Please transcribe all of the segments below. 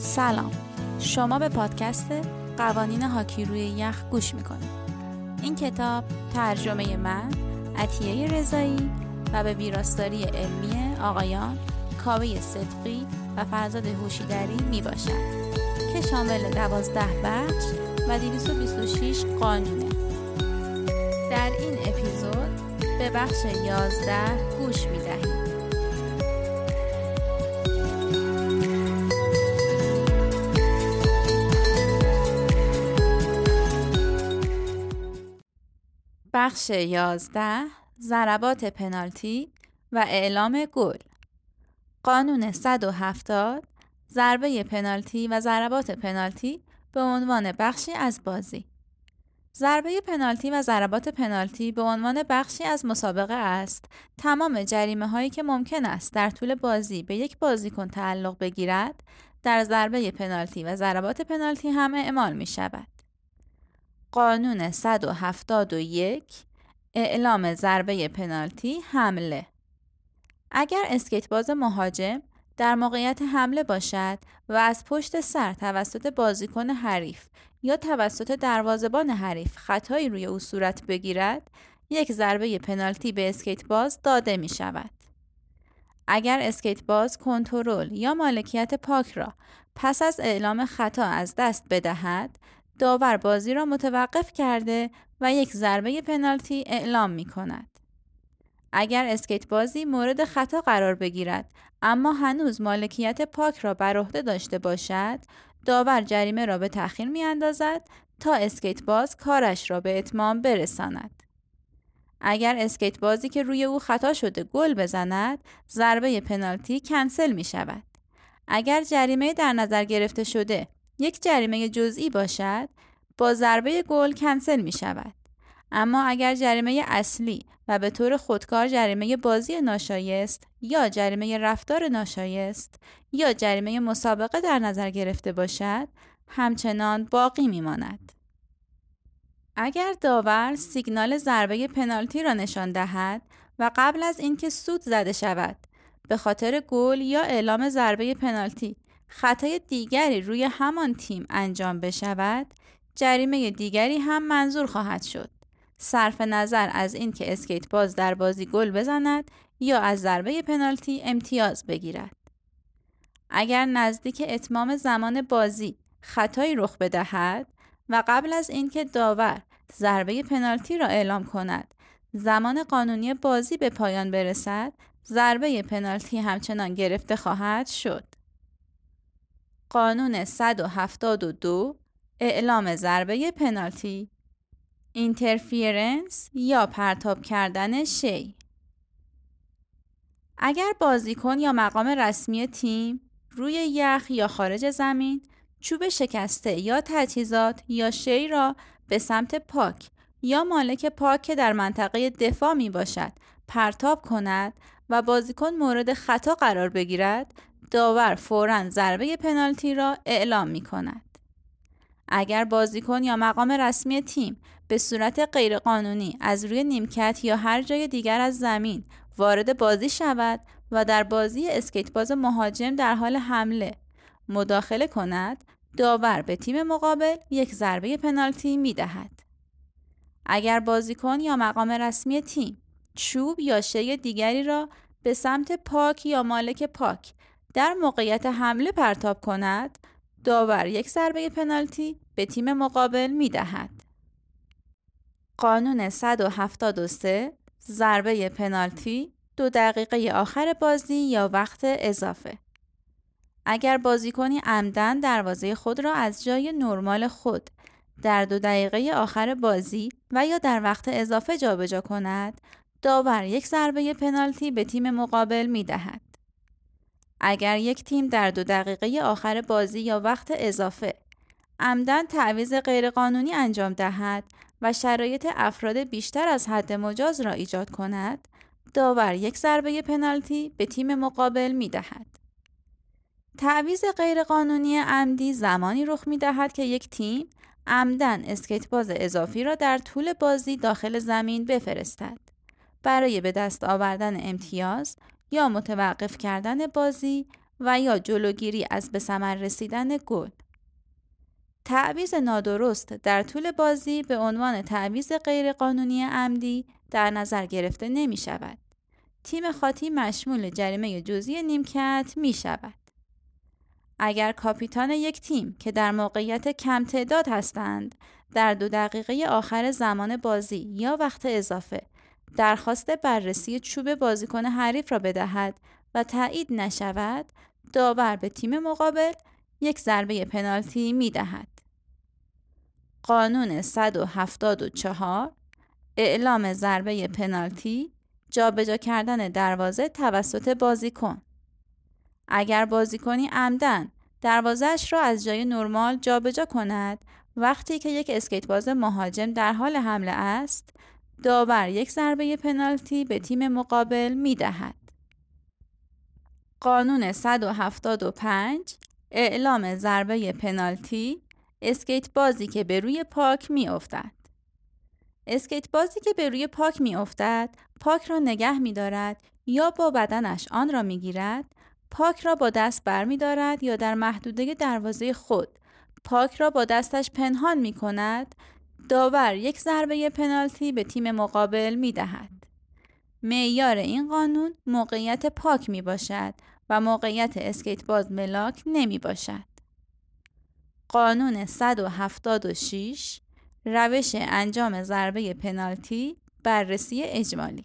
سلام. شما به پادکست قوانین هاکی روی یخ گوش می‌کنید. این کتاب ترجمه من عطیه رضایی و به ویراستاری علمی آقایان کاوه صدقی و فرزاد هوشیدری می باشد که شامل دوازده بخش و 226 قانونه. در این اپیزود به بخش 11 بخش 11 ضربات پنالتی و اعلام گل. قانون 170 ضربه پنالتی و ضربات پنالتی به عنوان بخشی از بازی. ضربه پنالتی و ضربات پنالتی به عنوان بخشی از مسابقه است. تمام جریمه هایی که ممکن است در طول بازی به یک بازیکن تعلق بگیرد در ضربه پنالتی و ضربات پنالتی هم اعمال می شود. قانون 171 اعلام ضربه پنالتی حمله اگر اسکیتباز مهاجم در موقعیت حمله باشد و از پشت سر توسط بازیکن حریف یا توسط دروازبان حریف خطایی روی او صورت بگیرد یک ضربه پنالتی به اسکیت باز داده می شود. اگر اسکیت باز کنترل یا مالکیت پاک را پس از اعلام خطا از دست بدهد داور بازی را متوقف کرده و یک ضربه پنالتی اعلام می کند. اگر اسکیت بازی مورد خطا قرار بگیرد اما هنوز مالکیت پاک را بر عهده داشته باشد داور جریمه را به تأخیر می اندازد تا اسکیت باز کارش را به اتمام برساند. اگر اسکیت بازی که روی او خطا شده گل بزند ضربه پنالتی کنسل می شود. اگر جریمه در نظر گرفته شده یک جریمه جزئی باشد با ضربه گل کنسل می شود. اما اگر جریمه اصلی و به طور خودکار جریمه بازی ناشایست یا جریمه رفتار ناشایست یا جریمه مسابقه در نظر گرفته باشد همچنان باقی میماند. اگر داور سیگنال ضربه پنالتی را نشان دهد و قبل از اینکه سود زده شود به خاطر گل یا اعلام ضربه پنالتی خطای دیگری روی همان تیم انجام بشود جریمه دیگری هم منظور خواهد شد. صرف نظر از اینکه اسکیت باز در بازی گل بزند یا از ضربه پنالتی امتیاز بگیرد. اگر نزدیک اتمام زمان بازی خطایی رخ بدهد و قبل از اینکه داور ضربه پنالتی را اعلام کند زمان قانونی بازی به پایان برسد ضربه پنالتی همچنان گرفته خواهد شد. قانون 172 اعلام ضربه پنالتی. اینترفیرنس یا پرتاب کردن شی. اگر بازیکن یا مقام رسمی تیم روی یخ یا خارج زمین چوب شکسته یا تجهیزات یا شی را به سمت پاک یا مالک پاک که در منطقه دفاع می باشد پرتاب کند و بازیکن مورد خطا قرار بگیرد داور فورا ضربه پنالتی را اعلام می کند. اگر بازیکن یا مقام رسمی تیم به صورت غیرقانونی از روی نیمکت یا هر جای دیگر از زمین وارد بازی شود و در بازی اسکیتباز مهاجم در حال حمله مداخله کند داور به تیم مقابل یک ضربه پنالتی می دهد. اگر بازیکن یا مقام رسمی تیم چوب یا شی دیگری را به سمت پاک یا مالک پاک در موقعیت حمله پرتاب کند داور یک ضربه پنالتی به تیم مقابل می دهد. قانون 173 ضربه پنالتی دو دقیقه آخر بازی یا وقت اضافه اگر بازیکنی عمدن دروازه خود را از جای نرمال خود در دو دقیقه آخر بازی و یا در وقت اضافه جابجا کند داور یک ضربه پنالتی به تیم مقابل می دهد. اگر یک تیم در دو دقیقه آخر بازی یا وقت اضافه عمدن تعویز غیرقانونی انجام دهد و شرایط افراد بیشتر از حد مجاز را ایجاد کند داور یک ضربه پنالتی به تیم مقابل می دهد. تعویز غیرقانونی عمدی زمانی رخ می دهد که یک تیم عمدن اسکیتباز اضافی را در طول بازی داخل زمین بفرستد برای به دست آوردن امتیاز یا متوقف کردن بازی و یا جلوگیری از به ثمر رسیدن گل. تعویز نادرست در طول بازی به عنوان تعویز غیرقانونی عمدی در نظر گرفته نمی شود. تیم خاطی مشمول جریمه جزئی نیمکت می شود. اگر کاپیتان یک تیم که در موقعیت کم تعداد هستند در دو دقیقه آخر زمان بازی یا وقت اضافه درخواست بررسی چوب بازیکن حریف را بدهد و تایید نشود داور به تیم مقابل یک ضربه پنالتی می دهد. قانون 174 اعلام ضربه پنالتی جابجا کردن دروازه توسط بازیکن اگر بازیکنی عمدن دروازهش را از جای نرمال جابجا کند وقتی که یک اسکیت باز مهاجم در حال حمله است داور یک ضربه پنالتی به تیم مقابل می دهد. قانون 175 اعلام ضربه پنالتی اسکیت بازی که به روی پاک می افتد. اسکیت بازی که به روی پاک می افتد پاک را نگه می دارد یا با بدنش آن را می گیرد پاک را با دست بر می دارد یا در محدوده دروازه خود پاک را با دستش پنهان می کند داور یک ضربه پنالتی به تیم مقابل می دهد. معیار این قانون موقعیت پاک می باشد و موقعیت اسکیت باز ملاک نمی باشد. قانون 176 روش انجام ضربه پنالتی بررسی اجمالی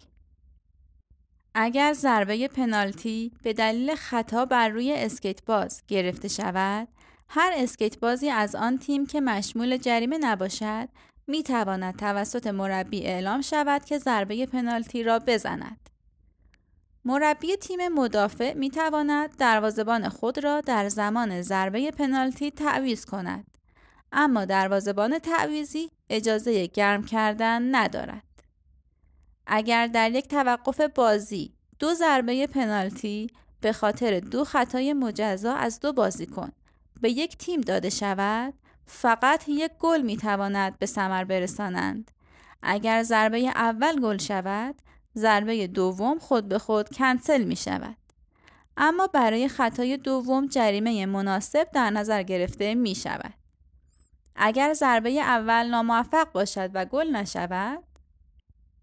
اگر ضربه پنالتی به دلیل خطا بر روی اسکیت باز گرفته شود هر اسکیت بازی از آن تیم که مشمول جریمه نباشد می تواند توسط مربی اعلام شود که ضربه پنالتی را بزند. مربی تیم مدافع می تواند دروازبان خود را در زمان ضربه پنالتی تعویز کند. اما دروازبان تعویزی اجازه گرم کردن ندارد. اگر در یک توقف بازی دو ضربه پنالتی به خاطر دو خطای مجزا از دو بازیکن به یک تیم داده شود فقط یک گل می تواند به ثمر برسانند. اگر ضربه اول گل شود، ضربه دوم خود به خود کنسل می شود. اما برای خطای دوم جریمه مناسب در نظر گرفته می شود. اگر ضربه اول ناموفق باشد و گل نشود،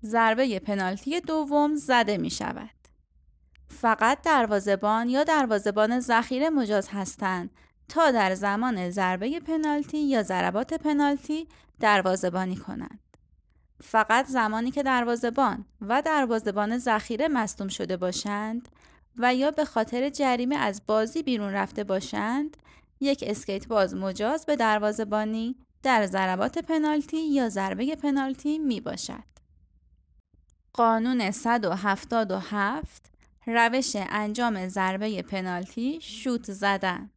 ضربه پنالتی دوم زده می شود. فقط دروازبان یا دروازبان ذخیره مجاز هستند تا در زمان ضربه پنالتی یا ضربات پنالتی دروازه‌بانی کنند. فقط زمانی که دروازه‌بان و دروازه‌بان ذخیره مصدوم شده باشند و یا به خاطر جریمه از بازی بیرون رفته باشند، یک اسکیت باز مجاز به دروازه‌بانی در ضربات پنالتی یا ضربه پنالتی می باشد. قانون 177 روش انجام ضربه پنالتی شوت زدن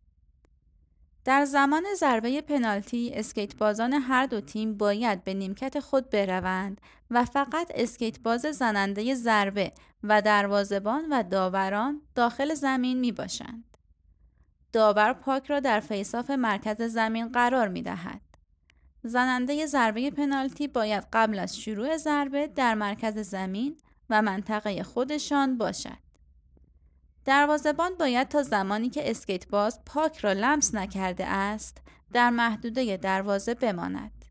در زمان ضربه پنالتی اسکیت بازان هر دو تیم باید به نیمکت خود بروند و فقط اسکیت باز زننده ضربه و دروازبان و داوران داخل زمین می باشند. داور پاک را در فیس‌آف مرکز زمین قرار می دهد. زننده ضربه پنالتی باید قبل از شروع ضربه در مرکز زمین و منطقه خودشان باشد. دروازبان باید تا زمانی که اسکیت باز پاک را لمس نکرده است در محدوده دروازه بماند.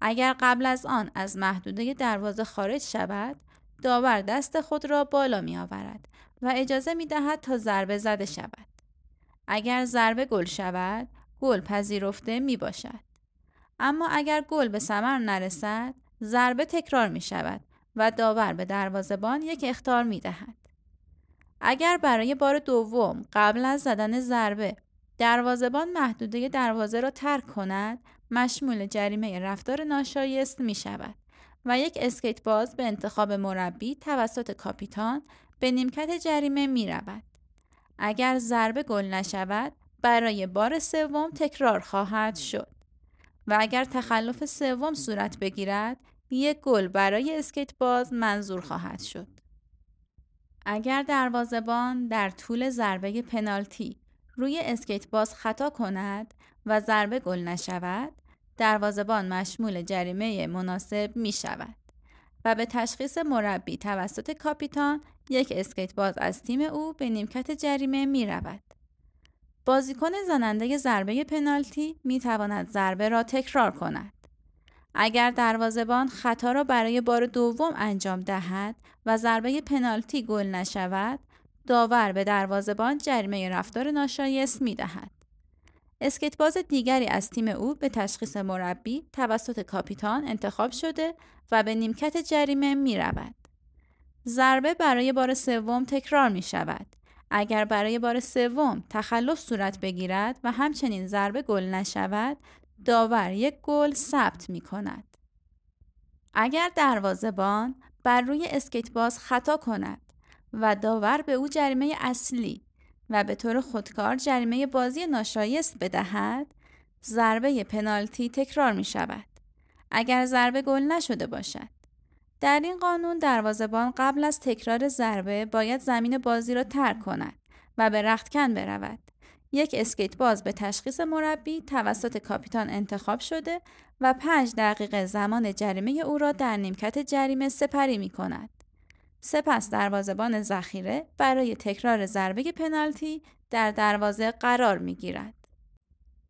اگر قبل از آن از محدوده دروازه خارج شود، داور دست خود را بالا می آورد و اجازه می دهد تا ضربه زده شود. اگر ضربه گل شود، گل پذیرفته می باشد. اما اگر گل به ثمر نرسد، ضربه تکرار می شود و داور به دروازبان یک اختار می دهد. اگر برای بار دوم قبل از زدن ضربه دروازبان محدوده دروازه را ترک کند مشمول جریمه رفتار ناشایست می شود و یک اسکیت باز به انتخاب مربی توسط کاپیتان به نیمکت جریمه می رود. اگر ضربه گل نشود برای بار سوم تکرار خواهد شد و اگر تخلف سوم صورت بگیرد یک گل برای اسکیت باز منظور خواهد شد. اگر دروازبان در طول ضربه پنالتی روی اسکیت باز خطا کند و ضربه گل نشود، دروازبان مشمول جریمه مناسب می شود و به تشخیص مربی توسط کاپیتان یک اسکیت باز از تیم او به نیمکت جریمه می رود. بازیکن زننده ضربه پنالتی می تواند ضربه را تکرار کند. اگر دروازبان خطا را برای بار دوم انجام دهد و ضربه پنالتی گل نشود، داور به دروازبان جریمه رفتار ناشایست می دهد. اسکتباز دیگری از تیم او به تشخیص مربی توسط کاپیتان انتخاب شده و به نیمکت جریمه می رود. ضربه برای بار سوم تکرار می شود. اگر برای بار سوم تخلف صورت بگیرد و همچنین ضربه گل نشود، داور یک گل ثبت می کند. اگر دروازبان بر روی اسکیتباز خطا کند و داور به او جریمه اصلی و به طور خودکار جریمه بازی ناشایست بدهد، ضربه پنالتی تکرار می شود. اگر ضربه گل نشده باشد. در این قانون دروازبان قبل از تکرار ضربه باید زمین بازی را ترک کند و به رختکن برود. یک اسکیت باز به تشخیص مربی توسط کاپیتان انتخاب شده و پنج دقیقه زمان جریمه او را در نیمکت جریمه سپری می کند. سپس دروازبان ذخیره برای تکرار ضربه پنالتی در دروازه قرار می گیرد.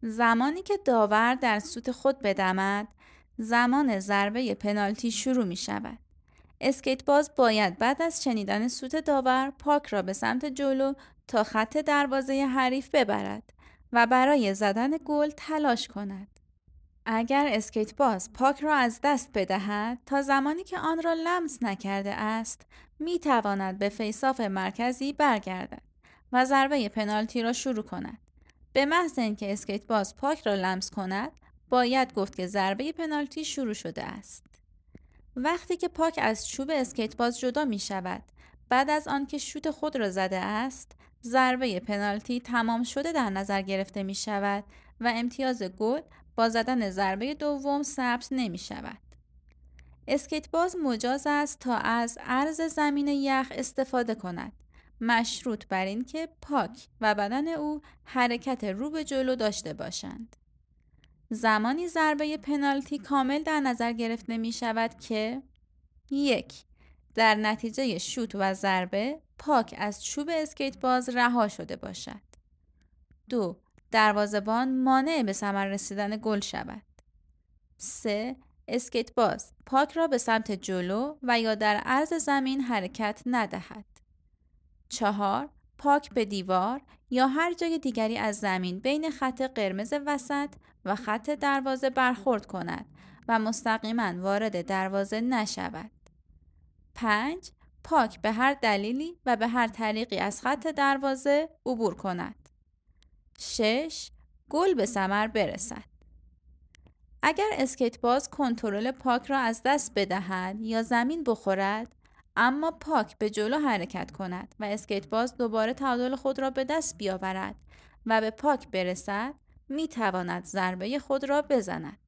زمانی که داور در سوت خود بدمد، زمان ضربه پنالتی شروع می شود. اسکیت باز باید بعد از شنیدن سوت داور پاک را به سمت جلو تا خط دروازه حریف ببرد و برای زدن گل تلاش کند. اگر اسکیت باز پاک را از دست بدهد تا زمانی که آن را لمس نکرده است می تواند به فیس‌آف مرکزی برگردد و ضربه پنالتی را شروع کند. به محض اینکه اسکیت باز پاک را لمس کند باید گفت که ضربه پنالتی شروع شده است. وقتی که پاک از چوب اسکیت باز جدا می شود بعد از آنکه شوت خود را زده است ضربه پنالتی تمام شده در نظر گرفته می شود و امتیاز گل با زدن ضربه دوم ثبت نمی شود. اسکیت باز مجاز است تا از عرض زمین یخ استفاده کند. مشروط بر اینکه پاک و بدن او حرکت رو به جلو داشته باشند. زمانی ضربه پنالتی کامل در نظر گرفته می شود که یک در نتیجه شوت و ضربه پاک از چوب اسکیت باز رها شده باشد. دو دروازبان مانع به ثمر رسیدن گل شود. 3. اسکیت باز پاک را به سمت جلو و یا در عرض زمین حرکت ندهد. 4. پاک به دیوار یا هر جای دیگری از زمین بین خط قرمز وسط و خط دروازه برخورد کند و مستقیما وارد دروازه نشود. 5. پاک به هر دلیلی و به هر طریقی از خط دروازه عبور کند. 6. گل به ثمر برسد. اگر اسکیت باز کنترل پاک را از دست بدهد یا زمین بخورد اما پاک به جلو حرکت کند و اسکیت باز دوباره تعادل خود را به دست بیاورد و به پاک برسد می تواند ضربه خود را بزند.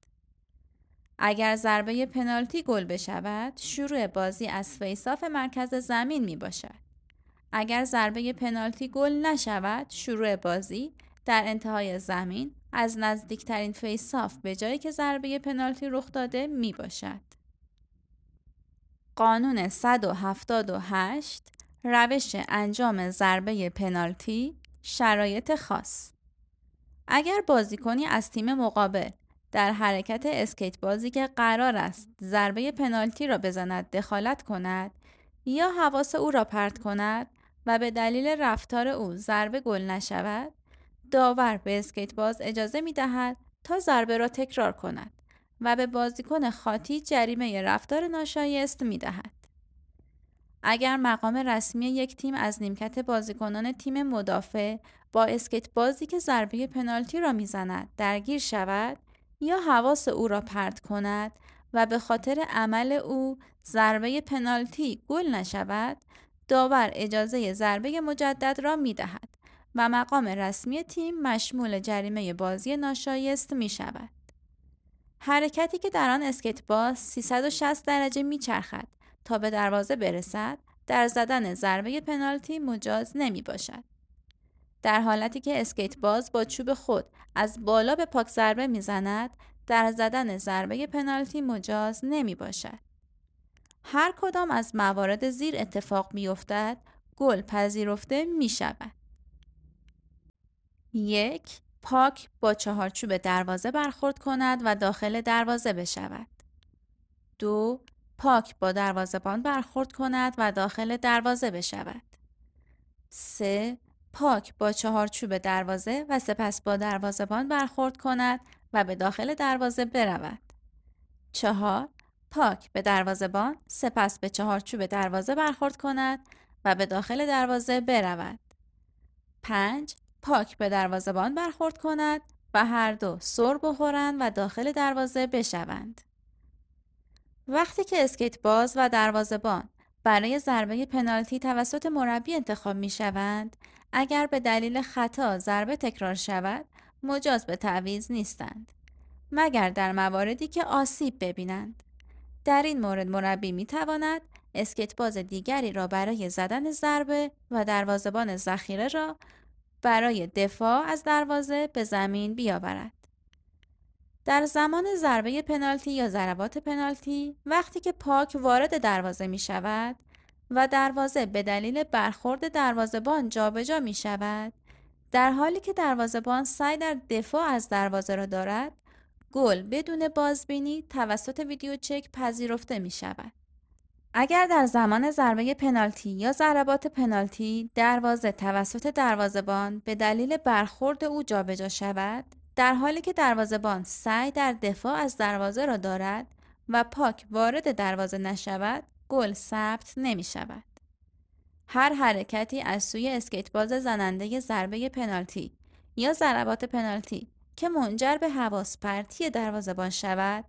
اگر ضربه پنالتی گل بشود شروع بازی از فیس‌آف مرکز زمین می باشد. اگر ضربه پنالتی گل نشود شروع بازی در انتهای زمین از نزدیکترین فیصاف به جایی که ضربه پنالتی رخ داده می باشد. قانون 178 روش انجام ضربه پنالتی شرایط خاص اگر بازیکنی از تیم مقابل در حرکت اسکیت بازی که قرار است ضربه پنالتی را بزند دخالت کند یا حواس او را پرت کند و به دلیل رفتار او ضربه گل نشود داور به اسکیت باز اجازه می دهد تا ضربه را تکرار کند و به بازیکن خاطی جریمه رفتار ناشایست می دهد. اگر مقام رسمی یک تیم از نیمکت بازیکنان تیم مدافع با اسکیت بازی که ضربه پنالتی را می‌زند درگیر شود یا حواس او را پرت کند و به خاطر عمل او ضربه پنالتی گل نشود داور اجازه ضربه مجدد را می دهد و مقام رسمی تیم مشمول جریمه بازی ناشایست می شود. حرکتی که در آن اسکیت باز 360 درجه می چرخد تا به دروازه برسد در زدن ضربه پنالتی مجاز نمی باشد. در حالتی که اسکیت باز با چوب خود از بالا به پاک ضربه می‌زند در زدن ضربه پنالتی مجاز نمی باشد. هر کدام از موارد زیر اتفاق می افتد گل پذیرفته می شود. یک پاک با چهارچوب دروازه برخورد کند و داخل دروازه بشود. دو پاک با دروازهبان برخورد کند و داخل دروازه بشود. سه پاک با چهارچوب دروازه و سپس با دروازهبان برخورد کند و به داخل دروازه برود. چهار پاک به دروازهبان سپس به چهارچوب دروازه برخورد کند و به داخل دروازه برود. پنج پاک به دروازهبان برخورد کند و هر دو سر بخورند و داخل دروازه بشوند. وقتی که اسکیت باز و دروازهبان برای ضربه پنالتی توسط مربی انتخاب می شوند، اگر به دلیل خطا ضربه تکرار شود، مجاز به تعویض نیستند. مگر در مواردی که آسیب ببینند. در این مورد مربی می تواند اسکیت باز دیگری را برای زدن ضربه و دروازبان ذخیره را برای دفاع از دروازه به زمین بیاورد. در زمان ضربه پنالتی یا ضربات پنالتی وقتی که پاک وارد دروازه می شود و دروازه به دلیل برخورد دروازهبان جابجا می شود در حالی که دروازهبان سعی در دفاع از دروازه را دارد گل بدون بازبینی توسط ویدیو چک پذیرفته می شود. اگر در زمان ضربه پنالتی یا ضربات پنالتی دروازه توسط دروازهبان به دلیل برخورد او جابجا شود در حالی که دروازهبان سعی در دفاع از دروازه را دارد و پاک وارد دروازه نشود گل ثبت نمی شود. هر حرکتی از سوی اسکیتباز زننده ضربه پنالتی یا ضربات پنالتی که منجر به حواس پرتی دروازهبان شود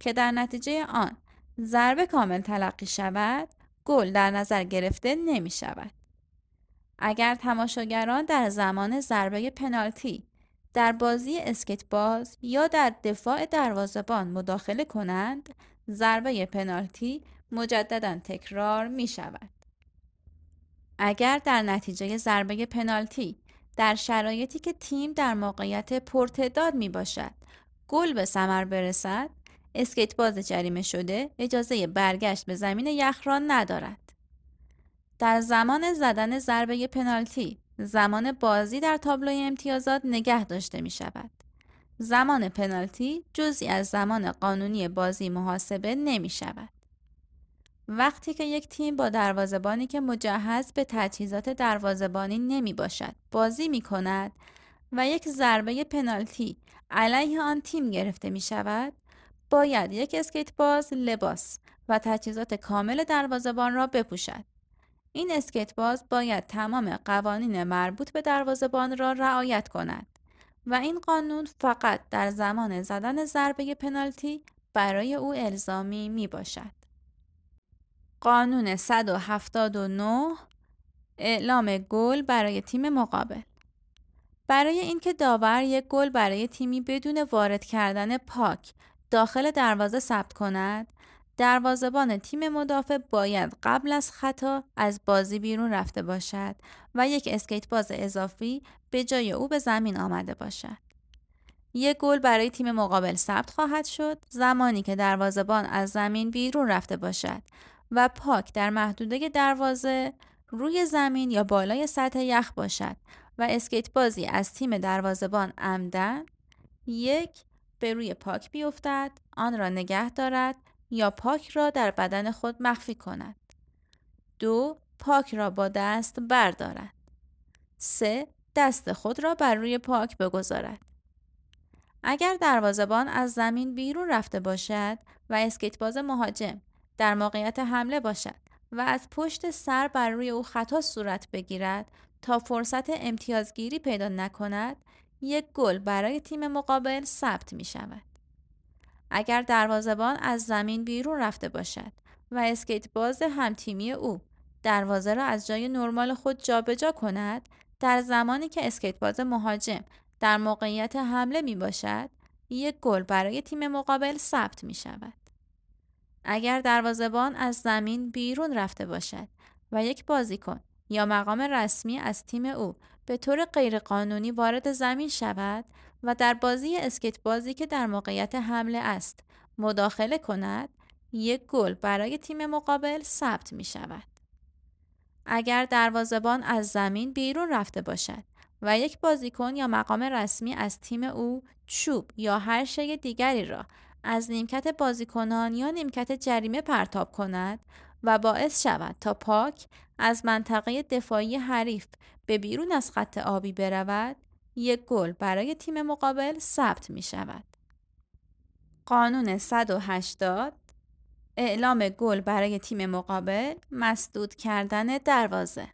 که در نتیجه آن ضربه کامل تلقی شود گل در نظر گرفته نمی شود. اگر تماشاگران در زمان ضربه پنالتی در بازی اسکت باز یا در دفاع دروازبان مداخله کنند ضربه پنالتی مجددا تکرار می شود. اگر در نتیجه ضربه پنالتی در شرایطی که تیم در موقعیت پرتداد می باشد گل به ثمر برسد اسکیت باز جریمه شده اجازه برگشت به زمین یخ را ندارد. در زمان زدن ضربه پنالتی زمان بازی در تابلوی امتیازات نگه داشته می شود. زمان پنالتی جزی از زمان قانونی بازی محاسبه نمی شود. وقتی که یک تیم با دروازبانی که مجهز به تجهیزات دروازبانی نمی باشد بازی می کند و یک ضربه پنالتی علیه آن تیم گرفته می شود باید یک اسکیت باز لباس و تجهیزات کامل دروازبان را بپوشد. این اسکیت باز باید تمام قوانین مربوط به دروازبان را رعایت کند و این قانون فقط در زمان زدن ضربه پنالتی برای او الزامی می باشد. قانون 179 اعلام گل برای تیم مقابل برای اینکه داور یک گل برای تیمی بدون وارد کردن پاک داخل دروازه ثبت کند دروازهبان تیم مدافع باید قبل از خطا از بازی بیرون رفته باشد و یک اسکیت باز اضافی به جای او به زمین آمده باشد. یک گل برای تیم مقابل ثبت خواهد شد زمانی که دروازه‌بان از زمین بیرون رفته باشد و پاک در محدوده دروازه روی زمین یا بالای سطح یخ باشد و اسکیت بازی از تیم دروازه‌بان عمداً یک به روی پاک بیفتد آن را نگه دارد یا پاک را در بدن خود مخفی کند. دو پاک را با دست بردارد. سه دست خود را بر روی پاک بگذارد. اگر دروازبان از زمین بیرون رفته باشد و اسکیتباز مهاجم در موقعیت حمله باشد و از پشت سر بر روی او خطا صورت بگیرد تا فرصت امتیازگیری پیدا نکند یک گل برای تیم مقابل ثبت می شود. اگر دروازبان از زمین بیرون رفته باشد و اسکیت باز همتیمی او دروازه را از جای نرمال خود جابجا جا کند در زمانی که اسکیت باز مهاجم در موقعیت حمله می باشد یک گل برای تیم مقابل ثبت می شود. اگر دروازبان از زمین بیرون رفته باشد و یک بازیکن یا مقام رسمی از تیم او به طور غیرقانونی وارد زمین شود و در بازی اسکیت بازی که در موقعیت حمله است مداخله کند یک گل برای تیم مقابل ثبت می شود. اگر دروازبان از زمین بیرون رفته باشد و یک بازیکن یا مقام رسمی از تیم او چوب یا هر شی دیگری را از نیمکت بازیکنان یا نیمکت جریمه پرتاب کند و باعث شود تا پاک از منطقه دفاعی حریف به بیرون از خط آبی برود یک گل برای تیم مقابل ثبت می شود. قانون 180 اعلام گل برای تیم مقابل مسدود کردن دروازه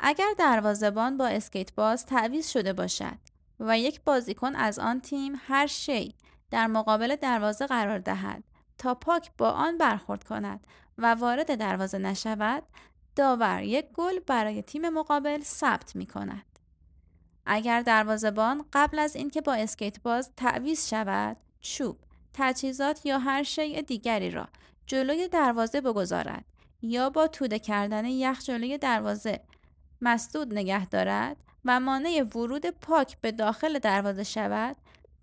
اگر دروازهبان با اسکیت باز تعویض شده باشد و یک بازیکن از آن تیم هر شی در مقابل دروازه قرار دهد تا پاک با آن برخورد کند و وارد دروازه نشود داور یک گل برای تیم مقابل ثبت می کند. اگر دروازهبان قبل از اینکه با اسکیت باز تعویض شود چوب تجهیزات یا هر شیء دیگری را جلوی دروازه بگذارد یا با توده کردن یخ جلوی دروازه مسدود نگه دارد و مانع ورود پاک به داخل دروازه شود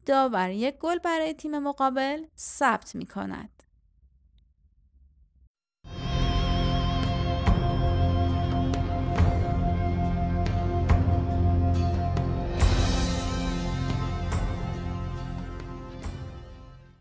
داور یک گل برای تیم مقابل ثبت می کند.